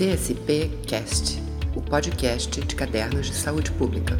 CSP Cast, o podcast de cadernos de saúde pública.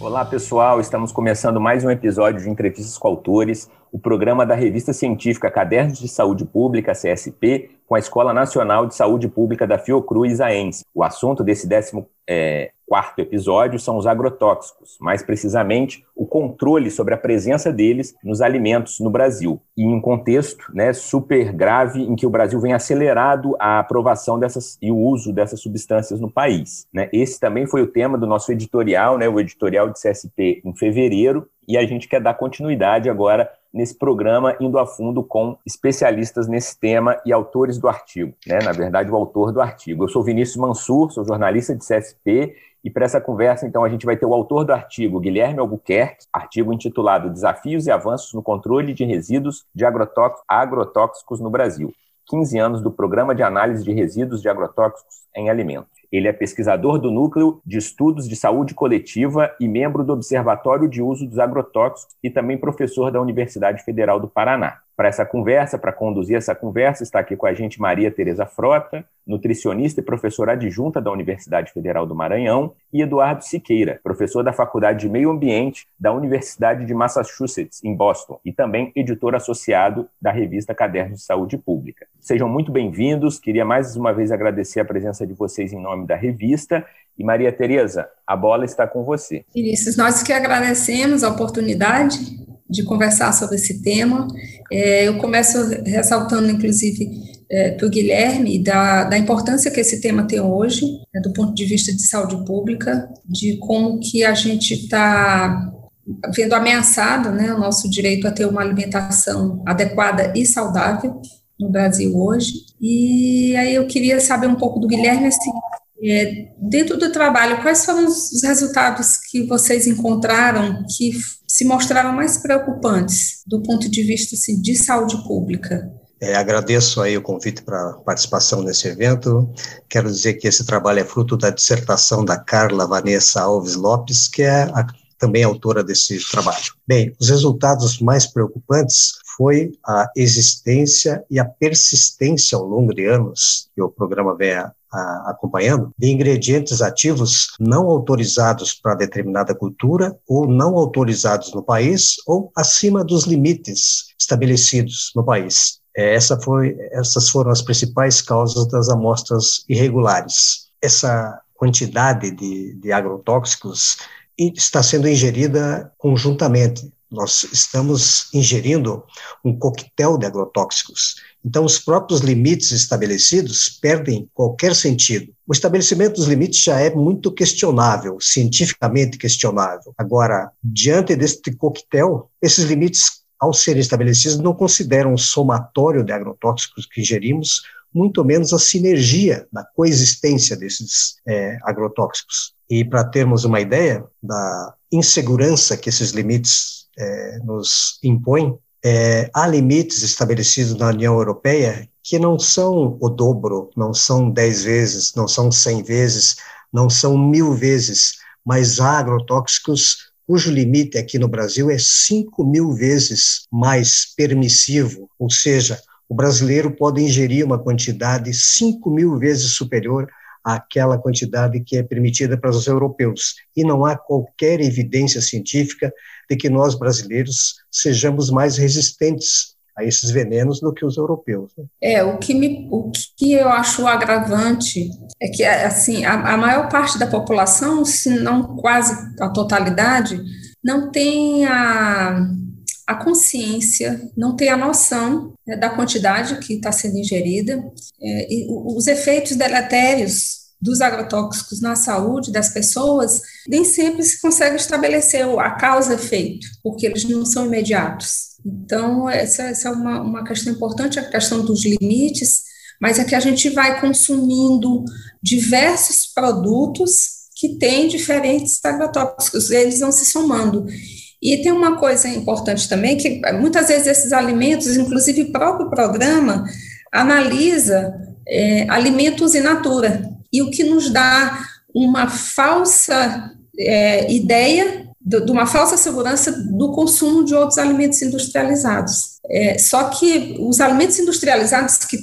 Olá, pessoal. Estamos começando mais um episódio de Entrevistas com Autores, o programa da revista científica Cadernos de Saúde Pública, CSP, com a Escola Nacional de Saúde Pública da Fiocruz AENS. O assunto desse décimo é, quarto episódio são os agrotóxicos, mais precisamente o controle sobre a presença deles nos alimentos no Brasil. E em um contexto né, super grave em que o Brasil vem acelerado a aprovação dessas e o uso dessas substâncias no país. Né? Esse também foi o tema do nosso editorial, né, o editorial de CSP em fevereiro, e a gente quer dar continuidade agora nesse programa, indo a fundo com especialistas nesse tema e autores do artigo, né? na verdade, o autor do artigo. Eu sou Vinícius Mansur, sou jornalista de CSP, e para essa conversa, então, a gente vai ter o autor do artigo, Guilherme Albuquerque, artigo intitulado Desafios e Avanços no Controle de Resíduos de Agrotóxicos no Brasil. 15 anos do Programa de Análise de Resíduos de Agrotóxicos em Alimentos. Ele é pesquisador do Núcleo de Estudos de Saúde Coletiva e membro do Observatório de Uso dos Agrotóxicos e também professor da Universidade Federal do Paraná. Para essa conversa, para conduzir essa conversa, está aqui com a gente Maria Tereza Frota, nutricionista e professora adjunta da Universidade Federal do Maranhão, e Eduardo Siqueira, professor da Faculdade de Meio Ambiente da Universidade de Massachusetts, em Boston, e também editor associado da revista Cadernos de Saúde Pública. Sejam muito bem-vindos. Queria mais uma vez agradecer a presença de vocês em nome da revista. E Maria Tereza, a bola está com você. Vinícius, nós que agradecemos a oportunidade de conversar sobre esse tema. É, eu começo ressaltando, inclusive, é, para o Guilherme, da, da importância que esse tema tem hoje, né, do ponto de vista de saúde pública, de como que a gente está vendo ameaçado né, o nosso direito a ter uma alimentação adequada e saudável no Brasil hoje. E aí eu queria saber um pouco do Guilherme, assim, é, dentro do trabalho, quais foram os resultados que vocês encontraram que se mostraram mais preocupantes do ponto de vista assim, de saúde pública? É, agradeço aí o convite para participação nesse evento. Quero dizer que esse trabalho é fruto da dissertação da Carla Vanessa Alves Lopes, que é a, também autora desse trabalho. Bem, os resultados mais preocupantes foi a existência e a persistência ao longo de anos que o programa vem acompanhando, de ingredientes ativos não autorizados para determinada cultura ou não autorizados no país ou acima dos limites estabelecidos no país. É, essa foi, essas foram as principais causas das amostras irregulares. Essa quantidade de, de agrotóxicos está sendo ingerida conjuntamente. Nós estamos ingerindo um coquetel de agrotóxicos então, os próprios limites estabelecidos perdem qualquer sentido. O estabelecimento dos limites já é muito questionável, cientificamente questionável. Agora, diante deste coquetel, esses limites, ao serem estabelecidos, não consideram o somatório de agrotóxicos que ingerimos, muito menos a sinergia da coexistência desses é, agrotóxicos. E para termos uma ideia da insegurança que esses limites é, nos impõem, é, há limites estabelecidos na União Europeia que não são o dobro, não são dez vezes, não são cem vezes, não são mil vezes, mas há agrotóxicos cujo limite aqui no Brasil é cinco mil vezes mais permissivo, ou seja, o brasileiro pode ingerir uma quantidade cinco mil vezes superior àquela quantidade que é permitida para os europeus. E não há qualquer evidência científica de que nós brasileiros sejamos mais resistentes a esses venenos do que os europeus. Né? É, o que, me, o que eu acho agravante é que, assim, a, a maior parte da população, se não quase a totalidade, não tem a, a consciência, não tem a noção né, da quantidade que está sendo ingerida, é, e os efeitos deletérios dos agrotóxicos na saúde das pessoas, nem sempre se consegue estabelecer a causa-efeito, porque eles não são imediatos. Então, essa, essa é uma, uma questão importante, a questão dos limites, mas é que a gente vai consumindo diversos produtos que têm diferentes agrotóxicos, eles vão se somando. E tem uma coisa importante também, que muitas vezes esses alimentos, inclusive o próprio programa, analisa é, alimentos in natura, e o que nos dá uma falsa é, ideia de, uma falsa segurança do consumo de outros alimentos industrializados. É, só que os alimentos industrializados que,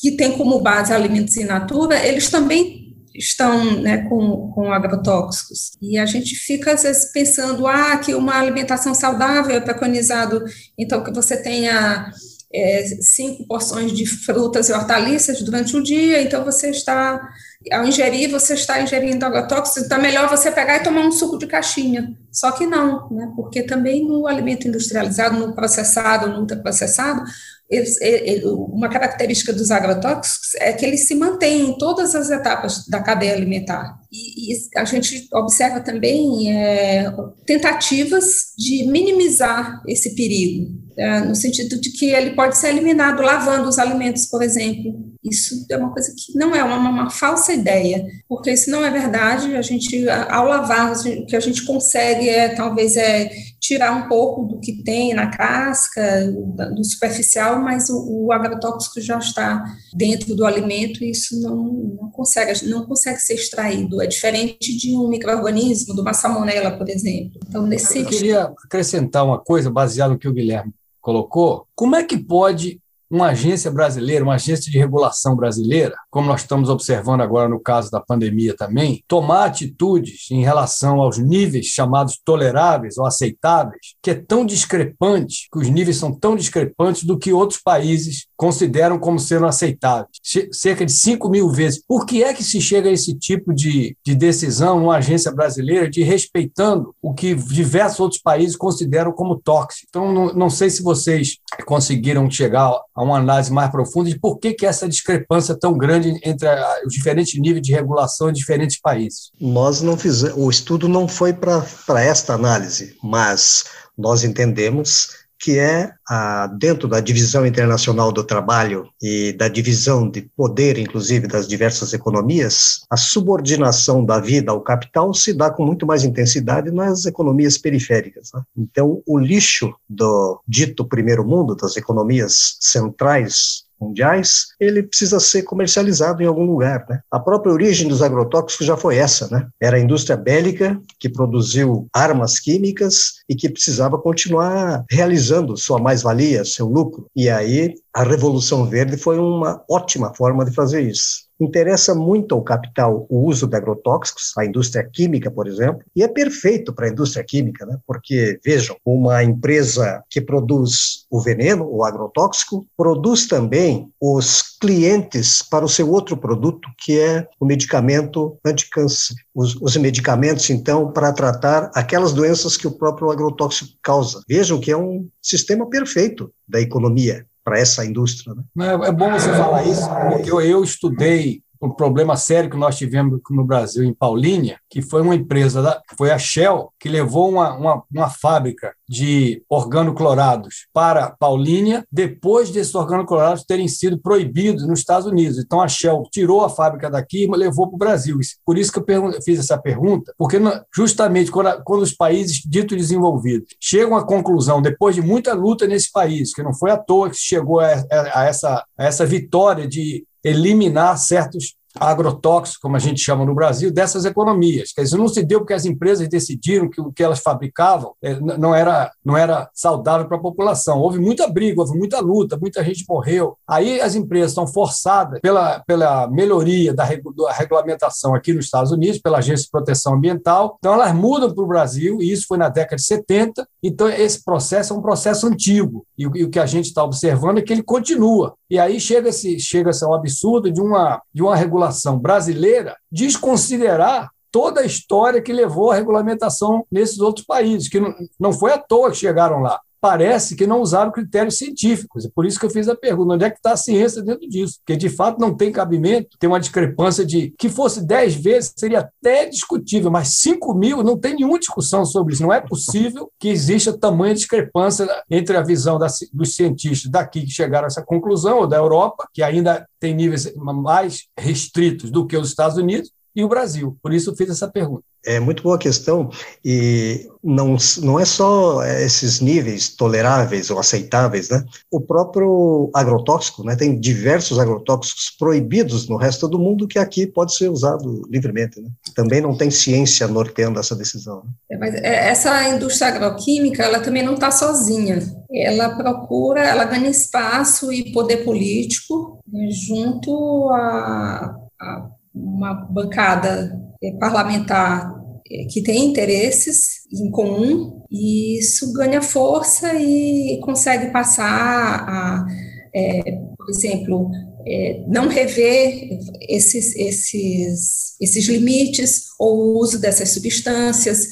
que tem como base alimentos in natura, eles também estão né, com, com agrotóxicos. E a gente fica, às vezes, pensando ah, que uma alimentação saudável é preconizado, então, que você tenha é, cinco porções de frutas e hortaliças durante o dia, então você está, ao ingerir, você está ingerindo agrotóxicos, então é melhor você pegar e tomar um suco de caixinha. Só que não, né, porque também no alimento industrializado, no processado, no ultraprocessado, eles, uma característica dos agrotóxicos é que eles se mantêm em todas as etapas da cadeia alimentar. E, e a gente observa também é, tentativas de minimizar esse perigo é, no sentido de que ele pode ser eliminado lavando os alimentos, por exemplo. Isso é uma coisa que não é uma, uma falsa ideia, porque se não é verdade, a gente, ao lavar, o que a gente consegue é, talvez, é tirar um pouco do que tem na casca, do superficial, mas o, o agrotóxico já está dentro do alimento e isso não, não, consegue, não consegue ser extraído. É diferente de um microorganismo, de uma salmonela, por exemplo. Então, nesse Eu queria acrescentar uma coisa baseada no que o Guilherme colocou, como é que pode uma agência brasileira, uma agência de regulação brasileira, como nós estamos observando agora no caso da pandemia também, tomar atitudes em relação aos níveis chamados toleráveis ou aceitáveis, que é tão discrepante, que os níveis são tão discrepantes do que outros países consideram como sendo aceitáveis. Cerca de 5 mil vezes. Por que é que se chega a esse tipo de, de decisão numa agência brasileira de respeitando o que diversos outros países consideram como tóxico? Então, não, não sei se vocês conseguiram chegar a uma análise mais profunda de por que, que essa discrepância tão grande entre os diferentes níveis de regulação em diferentes países. Nós não fizemos, o estudo não foi para esta análise, mas nós entendemos que é a, dentro da divisão internacional do trabalho e da divisão de poder, inclusive das diversas economias, a subordinação da vida ao capital se dá com muito mais intensidade nas economias periféricas. Né? Então, o lixo do dito primeiro mundo, das economias centrais mundiais, ele precisa ser comercializado em algum lugar. Né? A própria origem dos agrotóxicos já foi essa, né? Era a indústria bélica que produziu armas químicas e que precisava continuar realizando sua mais-valia, seu lucro. E aí a Revolução Verde foi uma ótima forma de fazer isso. Interessa muito ao capital o uso de agrotóxicos, a indústria química, por exemplo, e é perfeito para a indústria química, né? porque, vejam, uma empresa que produz o veneno, o agrotóxico, produz também os clientes para o seu outro produto, que é o medicamento anticâncer. Os, os medicamentos, então, para tratar aquelas doenças que o próprio agrotóxico causa. Vejam que é um sistema perfeito da economia para essa indústria. Né? É, bom você falar isso, porque eu, eu estudei um problema sério que nós tivemos no Brasil, em Paulínia, que foi uma empresa, da, foi a Shell, que levou uma, uma, uma fábrica de organoclorados para Paulínia, depois desses organoclorados terem sido proibidos nos Estados Unidos. Então, a Shell tirou a fábrica daqui e levou para o Brasil. Por isso que eu fiz essa pergunta, porque justamente quando, quando os países ditos desenvolvidos chegam à conclusão, depois de muita luta nesse país, que não foi à toa que chegou a, a, a essa, a essa vitória de eliminar certos agrotóxicos, como a gente chama no Brasil, dessas economias. Quer dizer, não se deu porque as empresas decidiram que o que elas fabricavam eh, não era, não era saudável para a população. Houve muita briga, houve muita luta, muita gente morreu. Aí as empresas são forçadas pela, pela melhoria da, da regulamentação aqui nos Estados Unidos, pela Agência de Proteção Ambiental. Então elas mudam para o Brasil, e isso foi na década de 70. Então esse processo é um processo antigo. E o, e o que a gente está observando é que ele continua. E aí chega-se chega ao absurdo de uma, de uma regulação brasileira desconsiderar toda a história que levou à regulamentação nesses outros países, que não, não foi à toa que chegaram lá parece que não usaram critérios científicos. É por isso que eu fiz a pergunta: onde é que está a ciência dentro disso? Porque, de fato, não tem cabimento, tem uma discrepância de que fosse 10 vezes, seria até discutível, mas 5 mil não tem nenhuma discussão sobre isso. Não é possível que exista tamanha discrepância entre a visão dos cientistas daqui que chegaram a essa conclusão, ou da Europa, que ainda tem níveis mais restritos do que os Estados Unidos, e o Brasil. Por isso fiz essa pergunta. É muito boa questão e não, não é só esses níveis toleráveis ou aceitáveis, né? O próprio agrotóxico, né? Tem diversos agrotóxicos proibidos no resto do mundo que aqui pode ser usado livremente, né? Também não tem ciência norteando essa decisão. Né? É, mas é, essa indústria agroquímica, ela também não está sozinha. Ela procura, ela ganha espaço e poder político né, junto a, a uma bancada é, parlamentar é, que tem interesses em comum e isso ganha força e consegue passar a, é, por exemplo, é, não rever esses, esses, esses limites ou o uso dessas substâncias,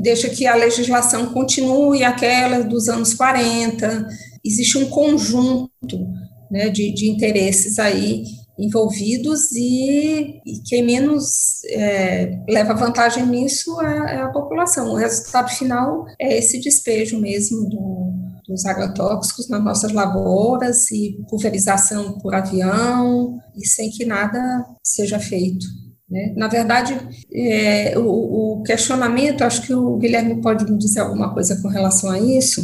deixa que a legislação continue aquela dos anos 40. Existe um conjunto né, de, de interesses aí envolvidos e, e quem menos é, leva vantagem nisso é, é, a população. O resultado final é esse despejo mesmo do, dos agrotóxicos nas nossas lavouras e pulverização por avião e sem que nada seja feito. Né? Na verdade, é, o, o questionamento, acho que o Guilherme pode me dizer alguma coisa com relação a isso,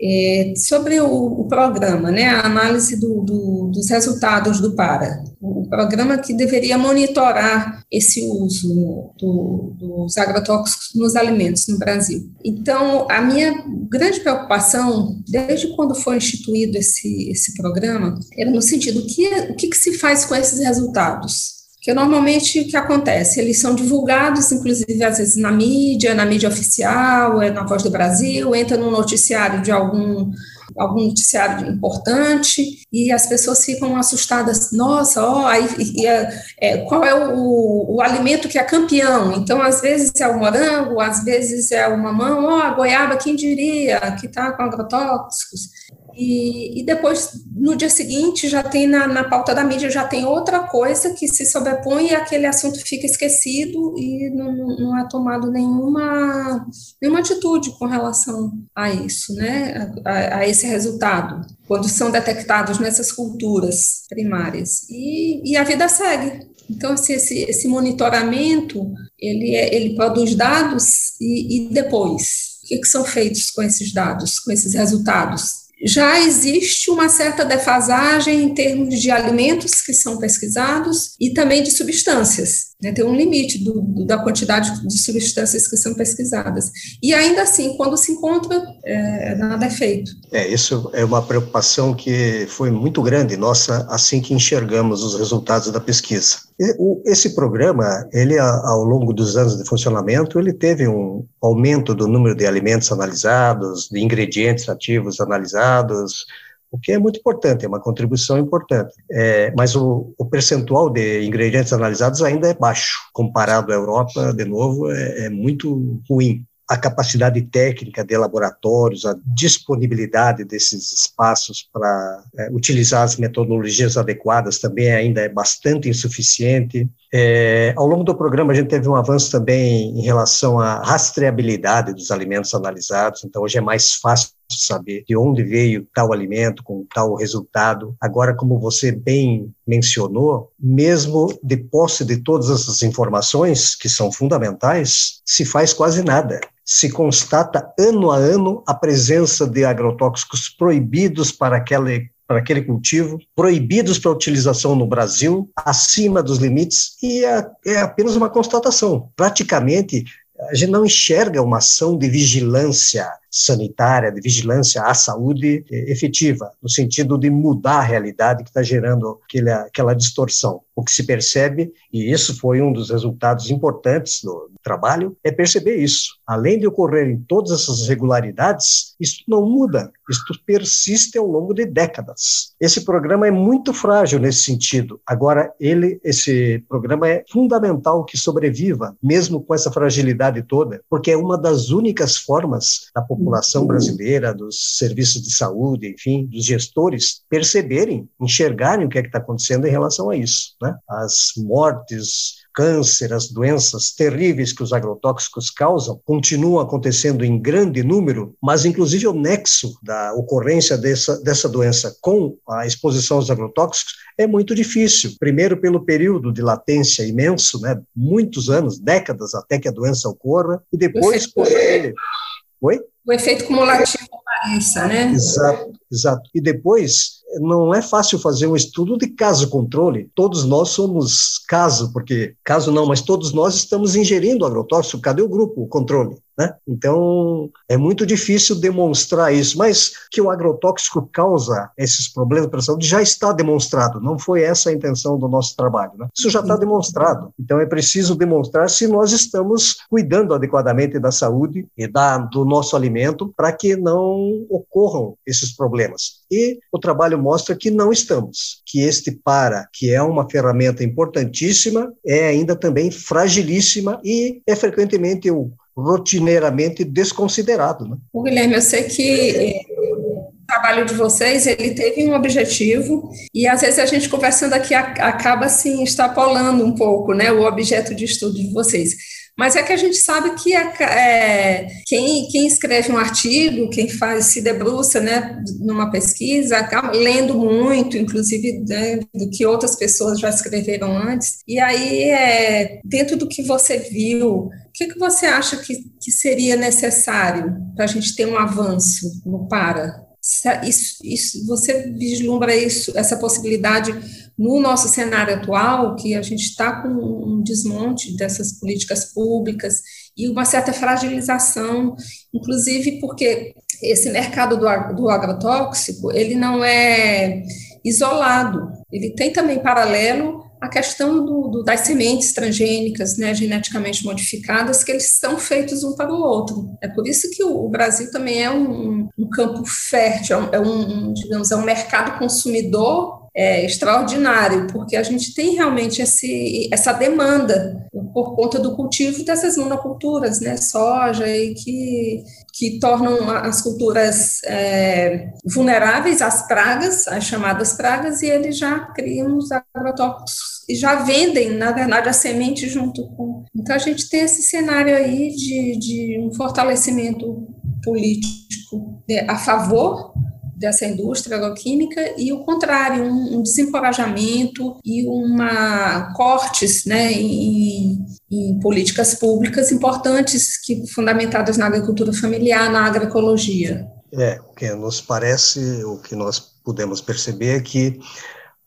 é, sobre o, o, programa, né, a análise do, do, dos resultados do PARA, o programa que deveria monitorar esse uso do, dos agrotóxicos nos alimentos no Brasil. Então, a minha grande preocupação, desde quando foi instituído esse, esse programa, era no sentido, que, o que, que se faz com esses resultados? Que normalmente o que acontece? Eles são divulgados, inclusive, às vezes na mídia, na mídia oficial, é na Voz do Brasil, entra no noticiário de algum algum noticiário importante e as pessoas ficam assustadas. Nossa, ó, aí, é, é, qual é o, o, alimento que é campeão? Então, às vezes é o morango, às vezes é o mamão, ó, a goiaba, quem diria, que está com agrotóxicos. E, e, depois, no dia seguinte, já tem na, na pauta da mídia, já tem outra coisa que se sobrepõe e aquele assunto fica esquecido e não, não é tomado nenhuma, nenhuma atitude com relação a isso, né, a, a esse resultado, quando são detectados nessas culturas primárias. E, e a vida segue. Então, assim, esse, esse monitoramento, ele, é, ele produz dados e, e depois, o que, que são feitos com esses dados, com esses resultados? Já existe uma certa defasagem em termos de alimentos que são pesquisados e também de substâncias. Né? Tem um limite do, do, da quantidade de substâncias que são pesquisadas. E ainda assim, quando se encontra, é, nada é feito. É, isso é uma preocupação que foi muito grande nossa assim que enxergamos os resultados da pesquisa. Esse programa, ele ao longo dos anos de funcionamento, ele teve um aumento do número de alimentos analisados, de ingredientes ativos analisados, o que é muito importante, é uma contribuição importante. É, mas o, o, percentual de ingredientes analisados ainda é baixo, comparado à Europa, de novo, é, é muito ruim a capacidade técnica de laboratórios, a disponibilidade desses espaços para é, utilizar as metodologias adequadas também ainda é bastante insuficiente. É, ao longo do programa, a gente teve um avanço também em relação à rastreabilidade dos alimentos analisados, então hoje é mais fácil saber de onde veio tal alimento com tal resultado. Agora, como você bem mencionou, mesmo de posse de todas essas informações, que são fundamentais, se faz quase nada se constata ano a ano a presença de agrotóxicos proibidos para aquele, para aquele cultivo, proibidos para utilização no Brasil, acima dos limites, e é, é apenas uma constatação. Praticamente, a gente não enxerga uma ação de vigilância sanitária, de vigilância à saúde eh, efetiva, no sentido de mudar a realidade que está gerando aquela, distorção. O que se percebe, e isso foi um dos resultados importantes do, trabalho, é perceber isso. Além de ocorrerem todas essas irregularidades, isso não muda, isso persiste ao longo de décadas. Esse programa é muito frágil nesse sentido. Agora, ele, esse programa é fundamental que sobreviva, mesmo com essa fragilidade toda, porque é uma das únicas formas da população população brasileira, dos serviços de saúde, enfim, dos gestores, perceberem, enxergarem o que é que está acontecendo em relação a isso. Né? As mortes câncer, as doenças terríveis que os agrotóxicos causam, continuam acontecendo em grande número, mas inclusive o nexo da ocorrência dessa, dessa doença com a exposição aos agrotóxicos é muito difícil. Primeiro, pelo período de latência imenso, né, muitos anos, décadas até que a doença ocorra, e depois. Porque... Oi? O efeito cumulativo apareça, né? Exato, exato. E depois, não é fácil fazer um estudo de caso controle. Todos nós somos caso, porque caso não, mas todos nós estamos ingerindo agrotóxico. Cadê o grupo, o controle? Né? Então, é muito difícil demonstrar isso, mas que o agrotóxico causa esses problemas para a saúde já está demonstrado, não foi essa a intenção do nosso trabalho. Né? Isso já está demonstrado, então é preciso demonstrar se nós estamos cuidando adequadamente da saúde e da, do nosso alimento para que não ocorram esses problemas. E o trabalho mostra que não estamos, que este para, que é uma ferramenta importantíssima, é ainda também fragilíssima e é frequentemente o rotineiramente desconsiderado. Né? O Guilherme, eu sei que é, o trabalho de vocês ele teve um objetivo e às vezes a gente conversando aqui acaba assim extrapolando um pouco, né, o objeto de estudo de vocês. Mas é que a gente sabe que é, quem, quem escreve um artigo, quem faz, se debruça né, numa pesquisa, acaba lendo muito, inclusive né, do que outras pessoas já escreveram antes. E aí, é, dentro do que você viu, o que, que você acha que, que seria necessário para a gente ter um avanço no para? Isso, isso, você vislumbra isso, essa possibilidade no nosso cenário atual, que a gente está com um desmonte dessas políticas públicas e uma certa fragilização, inclusive porque esse mercado do, do agrotóxico, ele não é isolado, ele tem também paralelo a questão do, do, das sementes transgênicas, né, geneticamente modificadas, que eles são feitos um para o outro. É por isso que o, o Brasil também é um, um campo fértil, é um, digamos, é um mercado consumidor é, extraordinário, porque a gente tem realmente esse, essa demanda por conta do cultivo dessas monoculturas, né, soja, e que, que tornam as culturas é, vulneráveis às pragas, às chamadas pragas, e eles já criam os agrotóxicos e já vendem, na verdade, a semente junto com. Então, a gente tem esse cenário aí de, de um fortalecimento político né, a favor dessa indústria agroquímica e o contrário, um, um desencorajamento e uma cortes né, em, em, políticas públicas importantes que fundamentadas na agricultura familiar, na agroecologia. É, o que nos parece, o que nós podemos perceber é que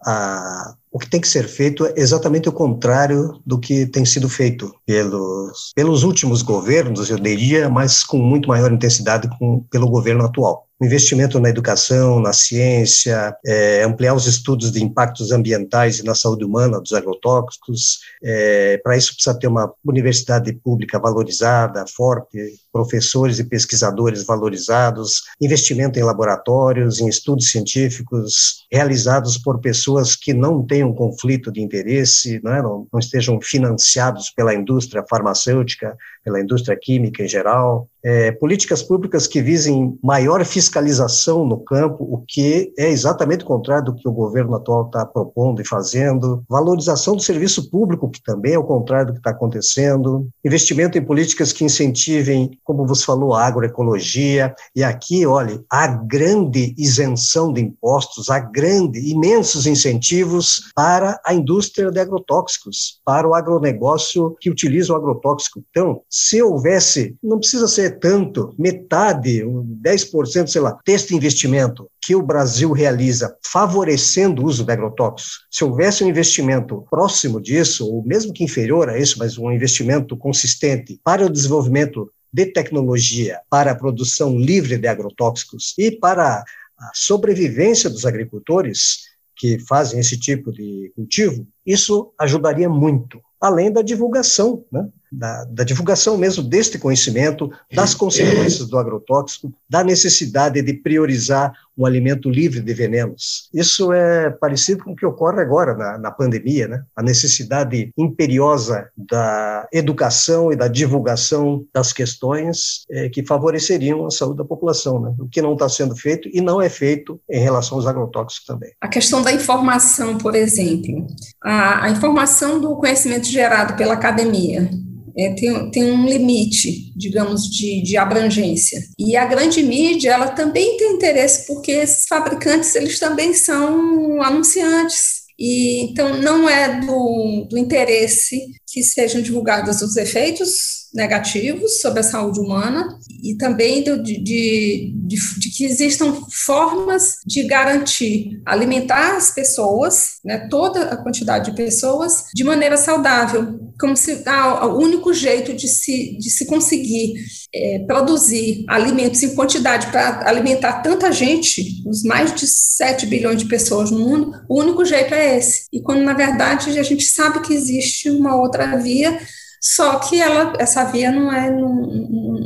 a, o que tem que ser feito é exatamente o contrário do que tem sido feito pelos, pelos últimos governos, eu diria, mas com muito maior intensidade com, pelo governo atual investimento na educação, na ciência, é, ampliar os estudos de impactos ambientais e na saúde humana dos agrotóxicos. É, Para isso precisa ter uma universidade pública valorizada, forte, professores e pesquisadores valorizados, investimento em laboratórios, em estudos científicos realizados por pessoas que não tenham conflito de interesse, não, é? não, não estejam financiados pela indústria farmacêutica, pela indústria química em geral, é, políticas públicas que visem maior fiscalização no campo, o que é exatamente o contrário do que o governo atual está propondo e fazendo, valorização do serviço público, que também é o contrário do que está acontecendo, investimento em políticas que incentivem, como você falou, a agroecologia, e aqui, olha, a grande isenção de impostos, há grande, imensos incentivos para a indústria de agrotóxicos, para o agronegócio que utiliza o agrotóxico. Então, se houvesse, não precisa ser tanto, metade, 10%, sei lá, deste investimento que o Brasil realiza favorecendo o uso de agrotóxicos, se houvesse um investimento próximo disso, ou mesmo que inferior a isso, mas um investimento consistente para o desenvolvimento de tecnologia, para a produção livre de agrotóxicos e para a sobrevivência dos agricultores que fazem esse tipo de cultivo, isso ajudaria muito, além da divulgação, né? Da, da divulgação mesmo deste conhecimento, das consequências do agrotóxico, da necessidade de priorizar um alimento livre de venenos. Isso é parecido com o que ocorre agora na, na pandemia, né? A necessidade imperiosa da educação e da divulgação das questões é, que favoreceriam a saúde da população, né? O que não está sendo feito e não é feito em relação aos agrotóxicos também. A questão da informação, por exemplo, a, a informação do conhecimento gerado pela academia é, tem, tem um limite, digamos, de, de abrangência. E a grande mídia, ela também tem interesse, porque esses fabricantes, eles também são anunciantes. E, então, não é do, do interesse que sejam divulgados os efeitos negativos sobre a saúde humana e também de, de, de, de, que existam formas de garantir alimentar as pessoas, né, toda a quantidade de pessoas, de maneira saudável, como se ah, o único jeito de se, de se conseguir é, produzir alimentos em quantidade para alimentar tanta gente, os mais de 7 bilhões de pessoas no mundo, o único jeito é esse. E quando, na verdade, a gente sabe que existe uma outra via só que ela, essa via não é não,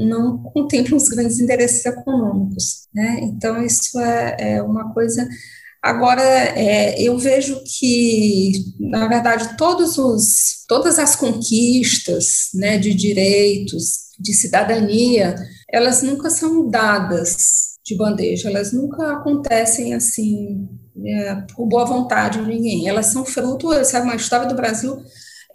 não contempla os grandes interesses econômicos, né? Então isso é, é uma coisa. Agora é, eu vejo que na verdade todos os todas as conquistas, né, de direitos, de cidadania, elas nunca são dadas de bandeja, elas nunca acontecem assim é, por boa vontade de ninguém. Elas são fruto, essa é uma história do Brasil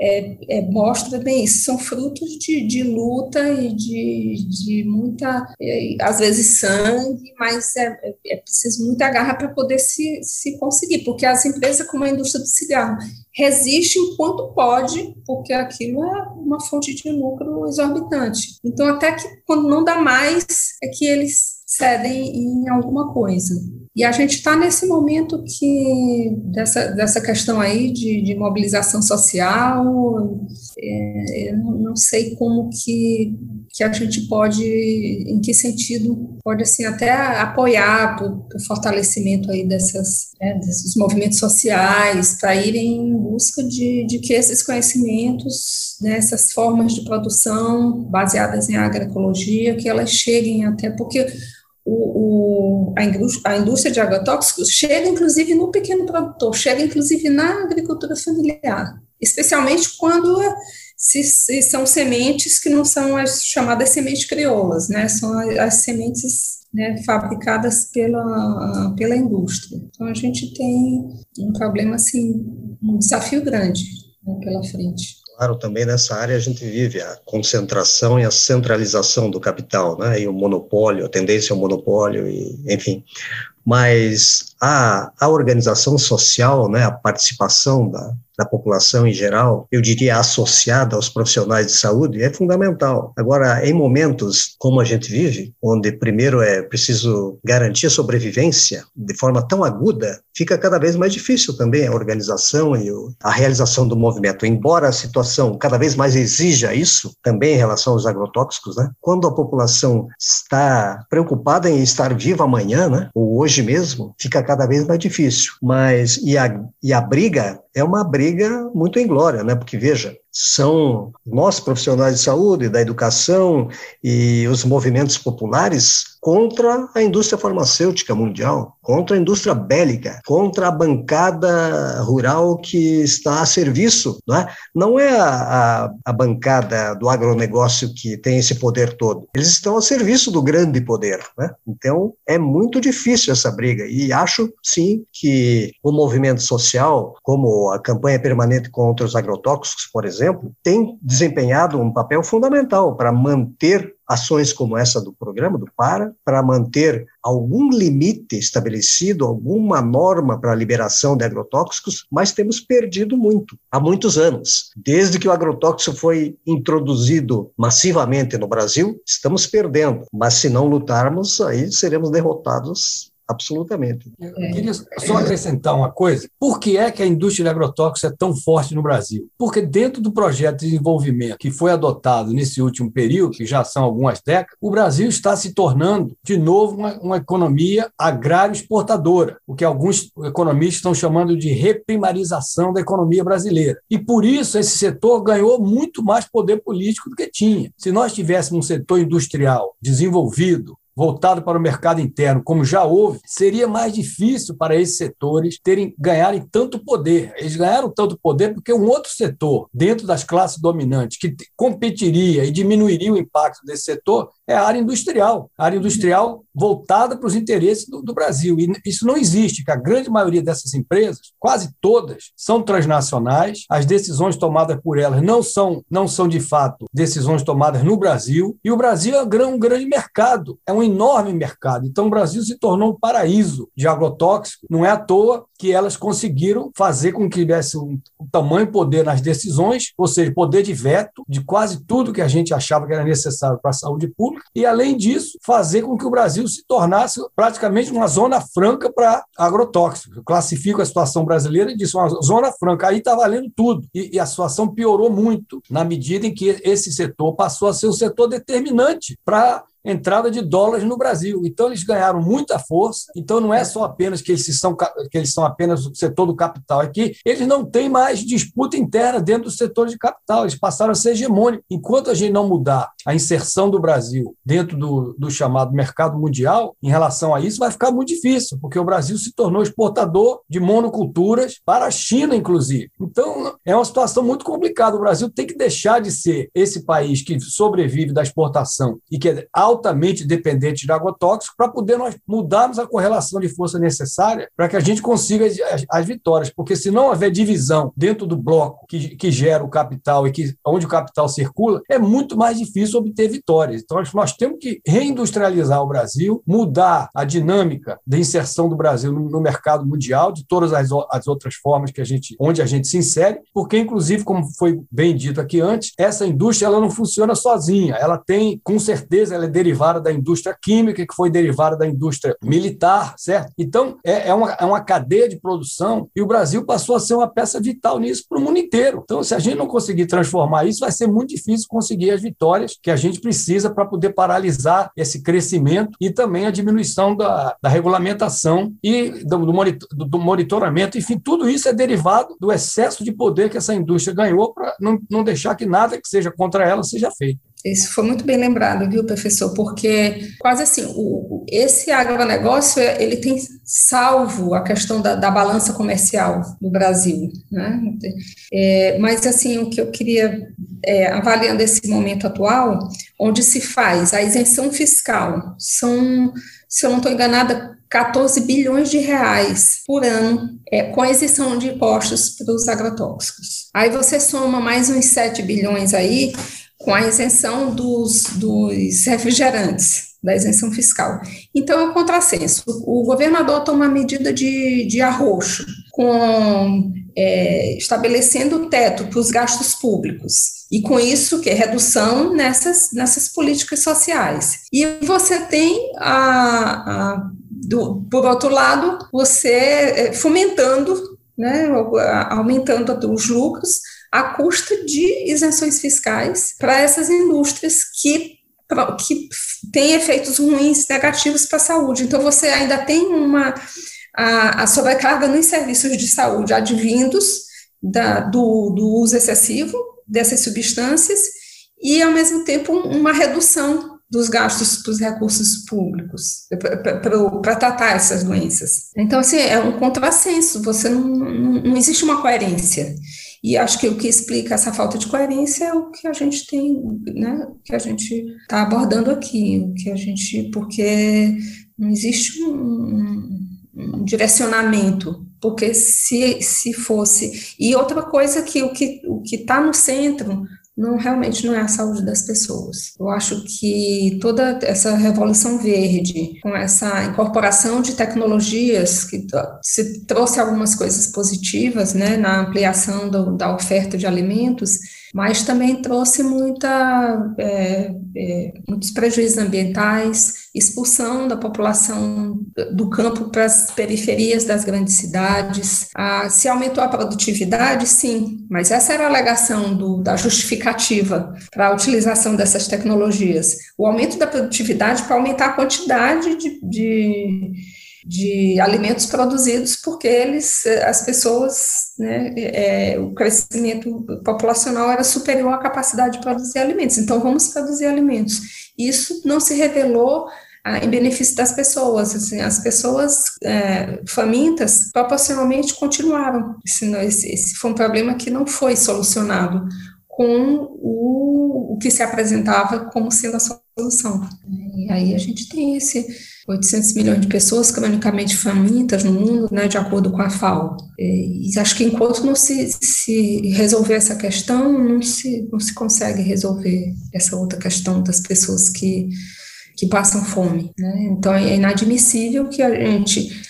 é, é, mostra bem isso, são frutos de, de luta e de, de muita, é, às vezes sangue, mas é, é, preciso muita garra para poder se, se conseguir, porque as empresas como a indústria do cigarro resistem enquanto pode, porque aquilo é uma fonte de lucro exorbitante. Então, até que quando não dá mais, é que eles cedem em alguma coisa. E a gente está nesse momento que dessa, dessa questão aí de, de mobilização social, é, eu não sei como que, que a gente pode, em que sentido pode assim até apoiar o fortalecimento aí dessas, né, desses movimentos sociais para irem em busca de, de que esses conhecimentos, né, essas formas de produção baseadas em agroecologia, que elas cheguem até porque o, o, a, indústria, a indústria de agrotóxicos chega inclusive no pequeno produtor, chega inclusive na agricultura familiar, especialmente quando se, se são sementes que não são as chamadas sementes crioulas, né, são as, sementes né, fabricadas pela, pela indústria. Então, a gente tem um problema, assim, um desafio grande né, pela frente claro, também nessa área a gente vive a concentração e a centralização do capital, né? E o monopólio, a tendência ao monopólio, e, enfim. Mas a, a organização social, né, a participação da, da população em geral, eu diria associada aos profissionais de saúde, é fundamental. Agora, em momentos como a gente vive, onde primeiro é preciso garantir a sobrevivência de forma tão aguda, fica cada vez mais difícil também a organização e a realização do movimento. Embora a situação cada vez mais exija isso, também em relação aos agrotóxicos, né? Quando a população está preocupada em estar viva amanhã, né? Ou hoje mesmo, fica cada vez mais difícil. Mas e a, e a briga é uma briga muito inglória, né? Porque veja, são nós profissionais de saúde, da educação e os movimentos populares contra a indústria farmacêutica mundial, contra a indústria bélica, contra a bancada rural que está a serviço, não é? Não é a, a, a bancada do agronegócio que tem esse poder todo. Eles estão a serviço do grande poder, né? Então é muito difícil essa briga e acho sim que o movimento social, como a campanha permanente contra os agrotóxicos, por exemplo exemplo, tem desempenhado um papel fundamental para manter ações como essa do programa, do PARA, para manter algum limite estabelecido, alguma norma para a liberação de agrotóxicos, mas temos perdido muito há muitos anos. Desde que o agrotóxico foi introduzido massivamente no Brasil, estamos perdendo, mas se não lutarmos, aí seremos derrotados absolutamente. Eu queria só acrescentar uma coisa. Por que é que a indústria de agrotóxicos é tão forte no Brasil? Porque dentro do projeto de desenvolvimento que foi adotado nesse último período, que já são algumas décadas, o Brasil está se tornando, de novo, uma, uma economia agrário exportadora, o que alguns economistas estão chamando de reprimarização da economia brasileira. E por isso esse setor ganhou muito mais poder político do que tinha. Se nós tivéssemos um setor industrial desenvolvido, voltado para o mercado interno, como já houve, seria mais difícil para esses setores terem ganharem tanto poder. Eles ganharam tanto poder porque um outro setor dentro das classes dominantes que competiria e diminuiria o impacto desse setor é a área industrial. A área industrial voltada para os interesses do, do, Brasil. E isso não existe, que a grande maioria dessas empresas, quase todas, são transnacionais. As decisões tomadas por elas não são, não são de fato decisões tomadas no Brasil. E o Brasil é um grande mercado, é um enorme mercado. Então o Brasil se tornou um paraíso de agrotóxico. Não é à toa que elas conseguiram fazer com que tivesse um, um tamanho poder nas decisões, ou seja, poder de veto de quase tudo que a gente achava que era necessário para a saúde pública, e além disso, fazer com que o Brasil se tornasse praticamente uma zona franca para agrotóxicos. Eu classifico a situação brasileira e disse uma zona franca, aí está valendo tudo. E, e a situação piorou muito na medida em que esse setor passou a ser o setor determinante para entrada de dólares no Brasil. Então, eles ganharam muita força. Então, não é só apenas que eles são, que eles são apenas o setor do capital, é que eles não têm mais disputa interna dentro do setor de capital. Eles passaram a ser hegemônicos. Enquanto a gente não mudar a inserção do Brasil dentro do, do chamado mercado mundial, em relação a isso, vai ficar muito difícil, porque o Brasil se tornou exportador de monoculturas para a China, inclusive. Então, é uma situação muito complicada. O Brasil tem que deixar de ser esse país que sobrevive da exportação e que é altamente dependente de agrotóxico para poder nós mudarmos a correlação de força necessária para que a gente consiga as, as, vitórias. Porque se não houver divisão dentro do bloco que, que gera o capital e que onde o capital circula, é muito mais difícil obter vitórias. Então, nós temos que reindustrializar o Brasil, mudar a dinâmica da inserção do Brasil no, no mercado mundial, de todas as, as outras formas que a gente, onde a gente se insere, porque, inclusive, como foi bem dito aqui antes, essa indústria ela não funciona sozinha. Ela tem, com certeza, ela é derivada da indústria química, que foi derivada da indústria militar, certo? Então, é, é, uma, é uma cadeia de produção e o Brasil passou a ser uma peça vital nisso para o mundo inteiro. Então, se a gente não conseguir transformar isso, vai ser muito difícil conseguir as vitórias que a gente precisa para poder paralisar esse crescimento e também a diminuição da, da regulamentação e do, do, do monitoramento. Enfim, tudo isso é derivado do excesso de poder que essa indústria ganhou para não, não deixar que nada que seja contra ela seja feito. Isso foi muito bem lembrado, viu, professor? Porque quase assim, o, esse agronegócio ele tem salvo a questão da, da balança comercial no Brasil, né? É, mas assim, o que eu queria é, avaliando esse momento atual, onde se faz a isenção fiscal, são, se eu não estou enganada, 14 bilhões de reais por ano é, com isenção de impostos para os agrotóxicos. Aí você soma mais uns 7 bilhões aí com a isenção dos, dos refrigerantes, da isenção fiscal. Então, é um contrassenso. O governo adota uma medida de, de arroxo, com, é, estabelecendo o teto para os gastos públicos. E com isso, que é redução nessas, nessas políticas sociais. E você tem, a, a do, por outro lado, você é, fomentando, né, aumentando os lucros, à custa de isenções fiscais para essas indústrias que, que têm efeitos ruins, negativos para a saúde. Então, você ainda tem uma a, a sobrecarga nos serviços de saúde advindos da, do, do uso excessivo dessas substâncias e, ao mesmo tempo, uma redução dos gastos para os recursos públicos para tratar essas doenças. Então, assim, é um contrassenso, você não, não, não existe uma coerência. E acho que o que explica essa falta de coerência é o que a gente tem, né, que a gente está abordando aqui, o que a gente, porque não existe um, um direcionamento, porque se, se fosse, e outra coisa que o que o que está no centro não realmente não é a saúde das pessoas. Eu acho que toda essa revolução verde, com essa incorporação de tecnologias que se trouxe algumas coisas positivas, né, na ampliação do, da oferta de alimentos, mas também trouxe muita, é, é, muitos prejuízos ambientais, expulsão da população do campo para as periferias das grandes cidades. Ah, se aumentou a produtividade, sim, mas essa era a alegação do, da para a utilização dessas tecnologias. O aumento da produtividade para aumentar a quantidade de, de de alimentos produzidos porque eles, as pessoas, né, é, o crescimento populacional era superior à capacidade de produzir alimentos. Então, vamos produzir alimentos. Isso não se revelou ah, em benefício das pessoas. Assim, as pessoas é, famintas proporcionalmente continuaram. Esse, esse foi um problema que não foi solucionado com o, o que se apresentava como sendo a solução. E aí a gente tem esse 800 milhões de pessoas cronicamente famintas no mundo, né, de acordo com a FAO. E acho que enquanto não se, se resolver essa questão, não se, não se consegue resolver essa outra questão das pessoas que, que passam fome. Né? Então é inadmissível que a gente,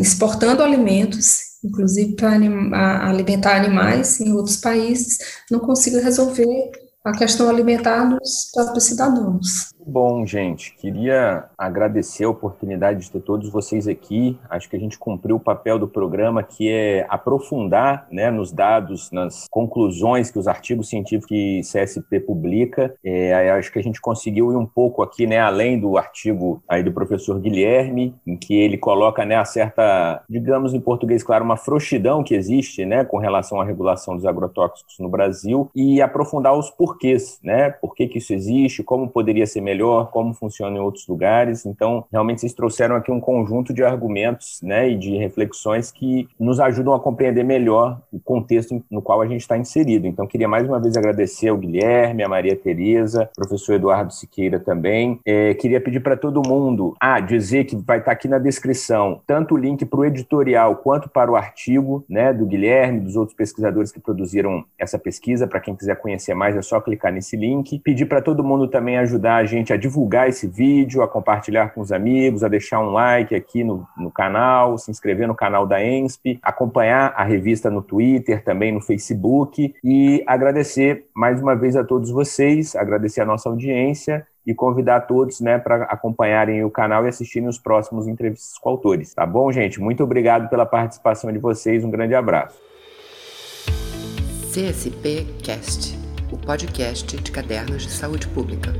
exportando alimentos, inclusive para alimentar animais em outros países, não consiga resolver a questão alimentar dos próprios cidadãos. Bom, gente, queria agradecer a oportunidade de ter todos vocês aqui. Acho que a gente cumpriu o papel do programa, que é aprofundar né, nos dados, nas conclusões que os artigos científicos que CSP publica. É, acho que a gente conseguiu ir um pouco aqui, né, além do artigo aí do professor Guilherme, em que ele coloca né, a certa, digamos em português, claro, uma frouxidão que existe né, com relação à regulação dos agrotóxicos no Brasil e aprofundar os porquês, né? Por que, que isso existe, como poderia ser melhor, como funciona em outros lugares. Então, realmente vocês trouxeram aqui um conjunto de argumentos, né, e de reflexões que nos ajudam a compreender melhor o contexto no qual a gente está inserido. Então, queria mais uma vez agradecer ao Guilherme, a Maria Tereza, professor Eduardo Siqueira também. É, queria pedir para todo mundo, ah, dizer que vai estar tá aqui na descrição tanto o link para o editorial quanto para o artigo, né, do Guilherme, dos outros pesquisadores que produziram essa pesquisa. Para quem quiser conhecer mais, é só clicar nesse link. Pedir para todo mundo também ajudar a gente gente a divulgar esse vídeo, a compartilhar com os amigos, a deixar um like aqui no, no canal, se inscrever no canal da ENSP, acompanhar a revista no Twitter, também no Facebook e agradecer mais uma vez a todos vocês, agradecer a nossa audiência e convidar todos né, para acompanharem o canal e assistirem os próximos entrevistas com autores. Tá bom, gente? Muito obrigado pela participação de vocês. Um grande abraço. CSP Cast, o podcast de cadernos de saúde pública.